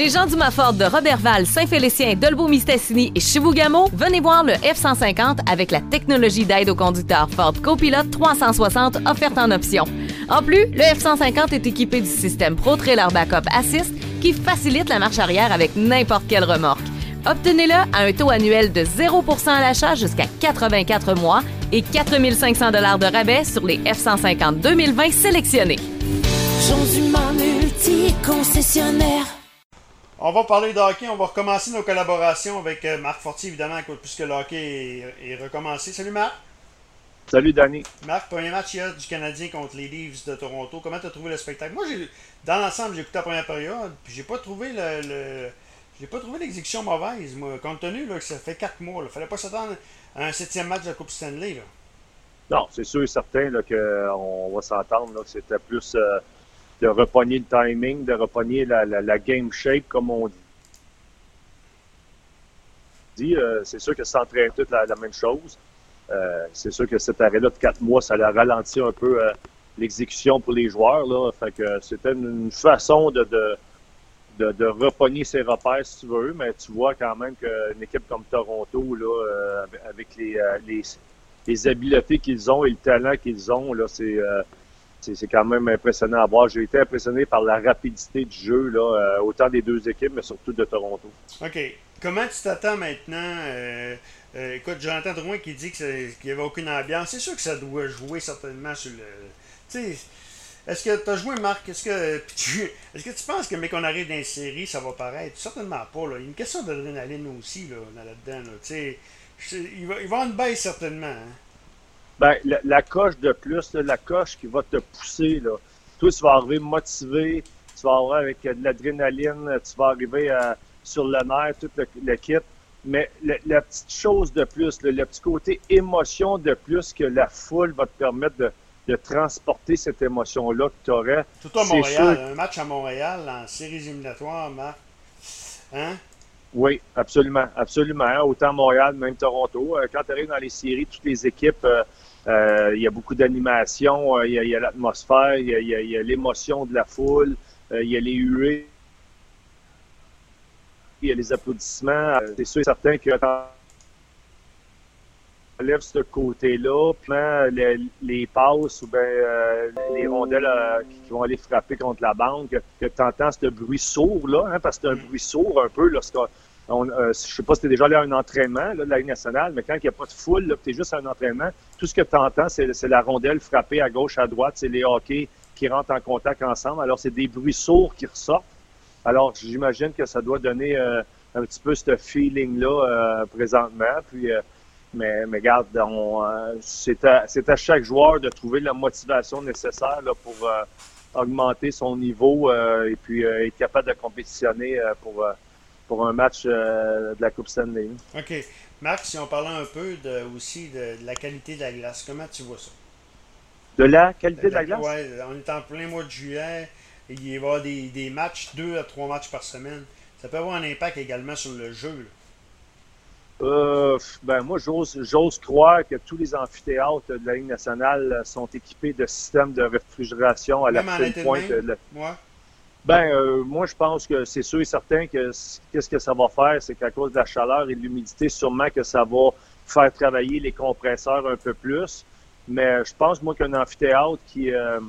Chez Jean Dumas Ford de Robertval, Saint-Félicien, Dolbeau-Mistassini et Chibougamau, venez voir le F-150 avec la technologie d'aide au conducteur Ford Copilot 360 offerte en option. En plus, le F-150 est équipé du système Pro Trailer Backup Assist qui facilite la marche arrière avec n'importe quelle remorque. Obtenez-le à un taux annuel de 0 à l'achat jusqu'à 84 mois et 4500 de rabais sur les F-150 2020 sélectionnés. Multi-concessionnaire. On va parler de hockey. On va recommencer nos collaborations avec euh, Marc Fortier, évidemment, puisque le hockey est, recommencé. Salut Marc. Salut Danny. Marc, premier match hier du Canadien contre les Leafs de Toronto. Comment tu as trouvé le spectacle? Moi, dans l'ensemble, j'ai écouté la première période, puis j'ai pas trouvé le, j'ai pas trouvé l'exécution mauvaise, moi, compte tenu là, que ça fait quatre mois. Il fallait pas s'attendre à un septième match de la Coupe Stanley. Là. Non, c'est sûr et certain qu'on va s'entendre. C'était plus euh, de repogner le timing, de repogner la, la, game shape, comme on dit. Euh, c'est sûr que s'entraîne toute la, la, même chose. Euh, c'est sûr que cet arrêt-là de quatre mois, ça a ralenti un peu l'exécution pour les joueurs. Là. Fait que c'était une façon de, de, de, repogner ses repères si tu veux, mais tu vois quand même qu'une équipe comme Toronto, là, avec les, les les habiletés qu'ils ont et le talent qu'ils ont, là, c'est, euh, c'est, quand même impressionnant à voir. J'ai été impressionné par la rapidité du jeu, là, euh, autant des deux équipes, mais surtout de Toronto. OK. Comment tu t'attends maintenant? Euh, écoute, Jonathan Drouin qui dit qu'il n'y avait aucune ambiance. C'est sûr que ça doit jouer certainement sur le. Est-ce que tu as joué, Marc? Est-ce que, tu, que tu penses que, mais qu'on arrive dans une série, ça va paraître? Certainement pas. Là. Il y a une question d'adrénaline aussi là, là-dedans. Il va, il une baisse certainement. Hein. Ben, la, coche de plus, la coche qui va te pousser, là. toi, tu vas arriver motivé, tu vas arriver avec de l'adrénaline, tu vas arriver euh, sur le nerf, tout le, kit. Mais la, petite chose de plus, le petit côté émotion de plus que la foule va te permettre de, transporter cette émotion-là que tu aurais. Tout à Montréal, un match à Montréal en séries éliminatoires, Marc. Hein? Oui, absolument, absolument. Autant Montréal, même Toronto. Euh, quand tu arrives dans les séries, toutes les équipes, euh, euh, il y a beaucoup d'animation, il y a l'atmosphère, il y a l'émotion de la foule, il y a les huées, il y a les applaudissements. C'est sûr et certain que lève ce côté-là, puis les, passes ou bien euh, les rondelles euh, qui vont aller frapper contre la banque, que tu entends ce bruit sourd, là, hein, parce que c'est un bruit sourd un peu lorsqu'on. Euh, je sais pas si tu es déjà allé à un entraînement là, de la Ligue nationale, mais quand il n'y a pas de foule, tu es juste à un entraînement, tout ce que tu entends, c'est la rondelle frapper à gauche, à droite, c'est les hockey qui rentrent en contact ensemble. Alors, c'est des bruits sourds qui ressortent. Alors, j'imagine que ça doit donner un petit peu ce feeling-là présentement. Puis, mais, mais regarde, euh, c'est à, à, chaque joueur de trouver la motivation nécessaire là, pour euh, augmenter son niveau euh, et puis être capable de compétitionner pour, pour un match de la Coupe Stanley. OK. Marc, si on parlait un peu de, aussi de, la qualité de la glace, comment tu vois ça? De la qualité de la, glace? Oui, on est en plein mois de juillet. Il y avoir des, des matchs, deux à trois matchs par semaine. Ça peut avoir un impact également sur le jeu. Euh, ben moi, j'ose croire que tous les amphithéâtres de la Ligue nationale sont équipés de systèmes de réfrigération à la fin pointe. Ben, euh, moi, je pense que c'est sûr et certain que qu'est-ce que ça va faire, c'est qu'à cause de la chaleur et de l'humidité, sûrement que ça va faire travailler les compresseurs un peu plus. Mais je pense, moi, qu'un amphithéâtre qui, euh,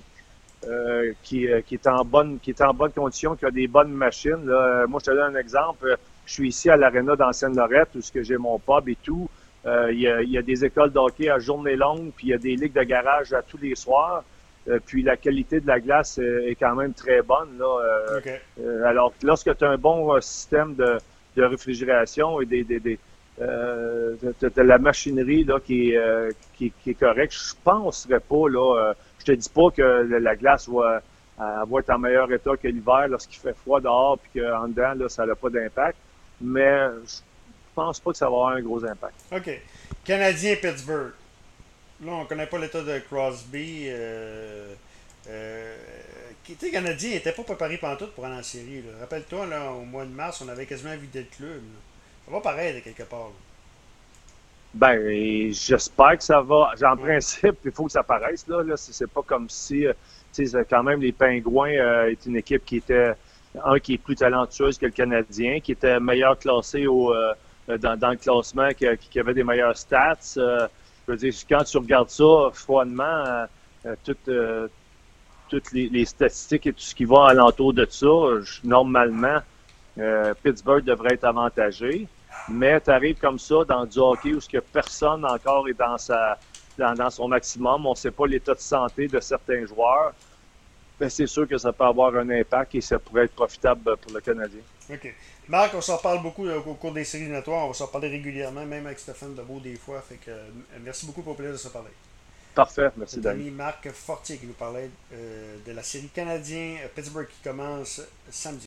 euh qui, euh, qui, est en bonne, qui est en bonne condition, qui a des bonnes machines, là, moi, je te donne un exemple je suis ici à l'aréna d'Ancienne-Lorette où j'ai mon pub et tout. Euh, il y, a, des écoles d'hockey à journée longue, puis il y a des ligues de garage à tous les soirs. Euh, puis la qualité de la glace est quand même très bonne. Là. Euh, alors, lorsque tu as un bon système de, réfrigération et des, des, des la machinerie là, qui, est, qui, est correcte, je penserais pas, là, je te dis pas que la glace va, va être en meilleur état que l'hiver lorsqu'il fait froid dehors puis qu'en dedans, là, ça n'a pas d'impact mais je pense pas que ça va avoir un gros impact. OK. Canadien Pittsburgh. Là, on connaît pas l'état de Crosby. Euh, euh, sais, Canadien n'était pas préparé tout pour aller en série. Rappelle-toi, là, au mois de mars, on avait quasiment vidé le club. Ça va paraître de quelque part. Ben, j'espère que ça va. En principe, il faut que ça paraisse. Là, là. C'est pas comme si, euh, tu sais, quand même, les Pingouins euh, est une équipe qui était un qui est plus talentueux que le Canadien, qui était meilleur classé au, dans, dans, le classement, qui, avait des meilleures stats. je veux dire, quand tu regardes ça froidement, toutes, toutes les, statistiques et tout ce qui va alentour de ça, normalement, Pittsburgh devrait être avantagé. Mais tu arrives comme ça dans du hockey où ce que personne encore est dans sa dans, son maximum, on ne sait pas l'état de santé de certains joueurs. Ben, c'est sûr que ça peut avoir un impact et ça pourrait être profitable pour le Canadien. OK. Marc, on s'en parle beaucoup euh, au cours des séries éliminatoires. On va s'en parler régulièrement, même avec Stéphane Debeau des fois. Fait que, euh, merci beaucoup pour le plaisir de se parler. Parfait, merci Dani. Marc Fortier qui nous parlait euh, de la série canadien Pittsburgh qui commence samedi.